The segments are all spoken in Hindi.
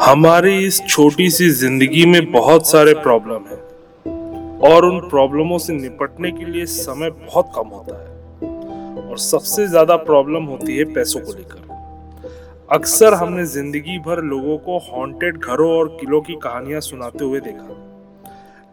हमारी इस छोटी सी ज़िंदगी में बहुत सारे प्रॉब्लम हैं और उन प्रॉब्लमों से निपटने के लिए समय बहुत कम होता है। और सबसे ज़्यादा प्रॉब्लम होती है पैसों को लेकर। अक्सर हमने ज़िंदगी भर लोगों को हॉन्टेड घरों और किलों की कहानियाँ सुनाते हुए देखा।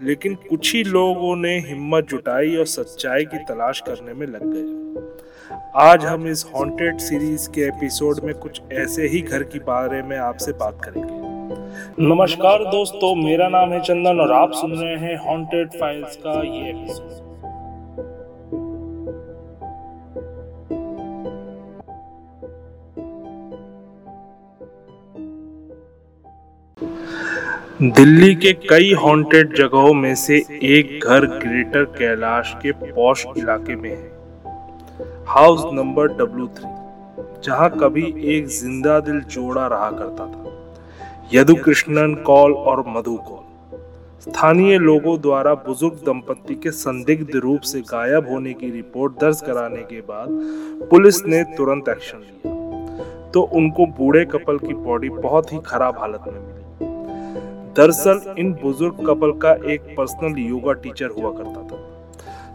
लेकिन कुछ ही लोगों ने हिम्मत जुटाई और सच्चाई की तलाश करने में लग गए। आज हम इस हॉन्टेड सीरीज़ के एपिसोड में कुछ ऐसे ही घर के बारे में आपसे बात करेंगे। नमस्कार दोस्तों मेरा नाम है चंदन और आप सुन रहे हैं हॉन्टेड फाइल्स का ये एपिसोड दिल्ली के कई हॉन्टेड जगहों में से एक घर ग्रेटर कैलाश के पौष इलाके में है। हाउस नंबर डब्ल्यू थ्री जहाँ कभी एक ज़िंदा दिल जोड़ा रहा करता था। यदु कृष्णन कौल और मधु कौल। स्थानीय लोगों द्वारा बुज़ुर्ग दंपति के संदिग्ध रूप से गायब होने की रिपोर्ट दर्ज कराने के बाद पुलिस ने तुरंत एक्शन लिया। तो उनको बूढ़े कपल की बॉडी बहुत ही खराब हालत में मिली। दरअसल इन बुज़ुर्ग कपल का एक पर्सनल योगा टीचर हुआ करता था।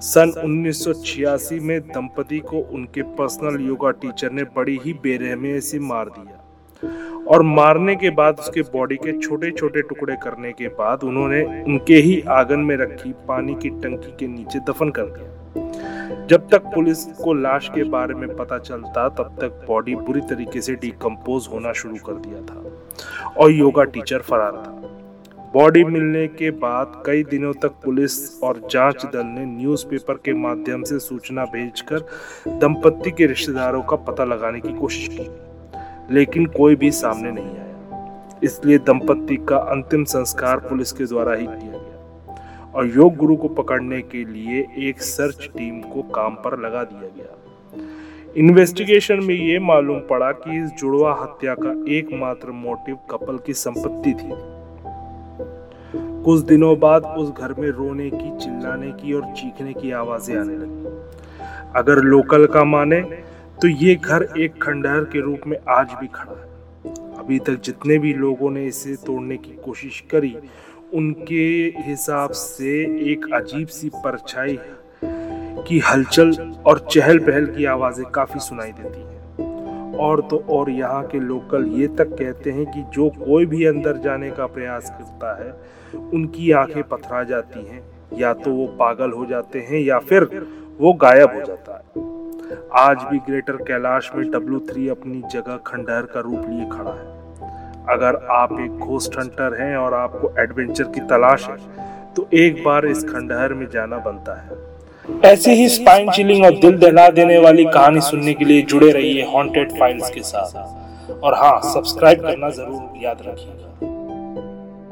सन 1986 में दंपति को उनके पर्सनल योगा टीचर ने बड़ी ही बेरहमी से मार दिया। और मारने के बाद उसके बॉडी के छोटे छोटे टुकड़े करने के बाद उन्होंने उनके ही आँगन में रखी पानी की टंकी के नीचे दफन कर दिया। जब तक पुलिस को लाश के बारे में पता चलता, तब तक बॉडी बुरी तरीके से डिकम्पोज होना शुरू कर दिया था और योगा टीचर फरार था। बॉडी मिलने के बाद कई दिनों तक पुलिस और जाँच दल ने न्यूज़पेपर के माध्यम से सूचना भेजकर दंपत्ति के रिश्तेदारों का पता लगाने की कोशिश की, लेकिन कोई भी सामने नहीं आया। इसलिए दंपत्ति का अंतिम संस्कार पुलिस के द्वारा ही किया गया और योग गुरु को पकड़ने के लिए एक सर्च टीम को काम पर लगा दिया गया। इन्वेस्टिगेशन में ये मालूम पड़ा कि इस जुड़वा हत्या का एकमात्र मोटिव कपल की संपत्ति थी। कुछ दिनों बाद उस घर में रोने की, चिल्लाने की और चीखने की आवाज़ें आने लगी। अगर लोकल का माने तो ये घर एक खंडहर के रूप में आज भी खड़ा है। अभी तक जितने भी लोगों ने इसे तोड़ने की कोशिश करी, उनके हिसाब से एक अजीब सी परछाई की हलचल और चहल पहल की आवाज़ें काफ़ी सुनाई देती हैं। और तो और यहाँ के लोकल ये तक कहते हैं कि जो कोई भी अंदर जाने का प्रयास करता है, उनकी आँखें पथरा जाती हैं। या तो वो पागल हो जाते हैं या फिर वो गायब हो जाता है। आज भी ग्रेटर कैलाश में डब्लू थ्री अपनी जगह खंडहर का रूप लिए खड़ा है। अगर आप एक घोस्ट हंटर हैं और आपको एडवेंचर की तलाश है तो एक बार इस खंडहर में जाना बनता है। ऐसी ही स्पाइन चिलिंग और दिल दहला देने वाली कहानी सुनने के लिए जुड़े रहिए हॉन्टेड फाइल्स के साथ। और हाँ सब्सक्राइब करना ज़रूर याद रखिएगा।